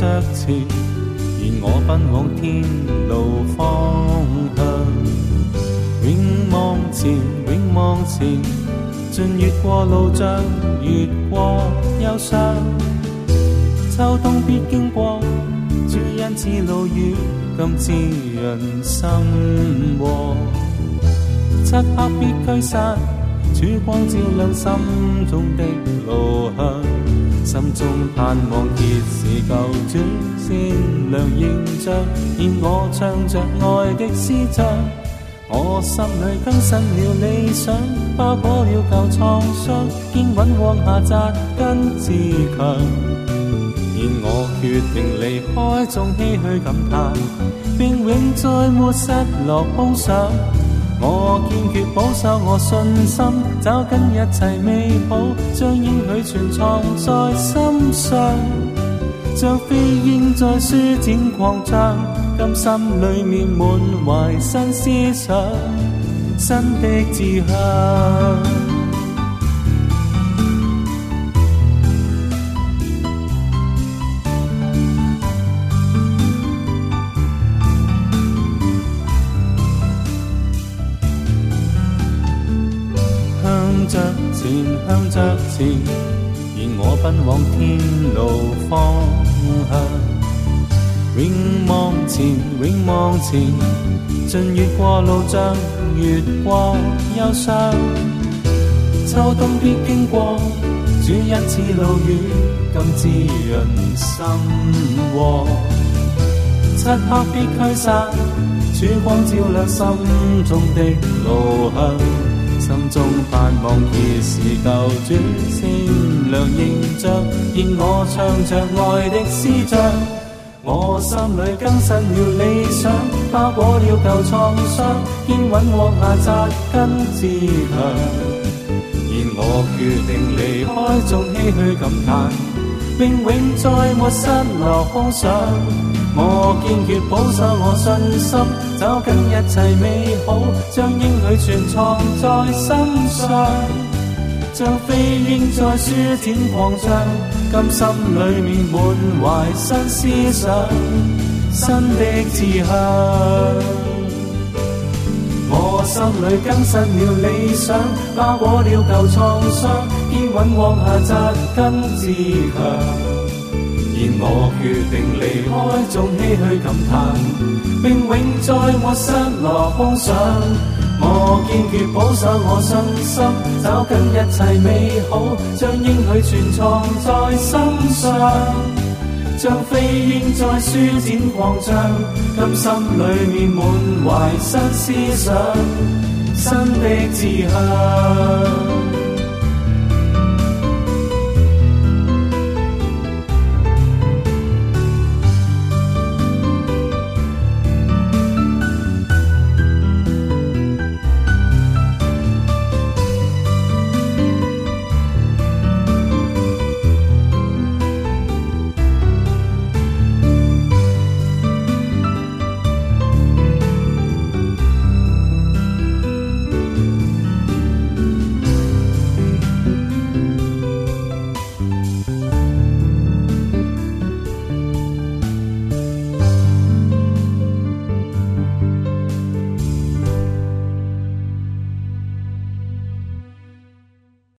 着前，愿我奔往天路方向。永望前，永望前，尽越过路障，越过忧伤。秋冬必经过，只因此路远，今滋润心窝。漆黑必驱散，曙光照亮心中的。心中盼望揭示旧主善良形象，现我唱着爱的诗章。我心里更新了理想，包裹了旧创伤，坚稳往下扎根自强。现我决定离开，纵唏嘘感叹，并永再没失落空想。我坚决保守我信心，找紧一切美好，将应许全藏在心上，像飞鹰在舒展狂张，今心里面满怀新思想，新的志向。前，向着前，而我奔往天路方向。永望前，永望前，尽越过路障，越过忧伤。秋冬必经过，主一次路远，更滋润心窝。漆黑必驱散，曙光照亮心中的路向。心中盼望揭示旧主善良形象，现我唱着爱的诗章。我心里更新了理想，包裹了旧创伤，坚稳往下扎根自强。现我决定离开，纵唏嘘感叹，并永再没失落空想。我坚决保守我信心，找紧一切美好，将应许全藏在心上，像飞鹰在书展狂张，今心里面满怀新思想，新的志向。我心里更新了理想，包裹了旧创伤，坚稳往下扎根自强。然我决定离开，纵唏嘘感叹，并永在我失落空想。我坚决保守我信心，找紧一切美好，将应许全藏在心上，像飞鹰在舒展狂张，今心里面满怀新思想，新的志向。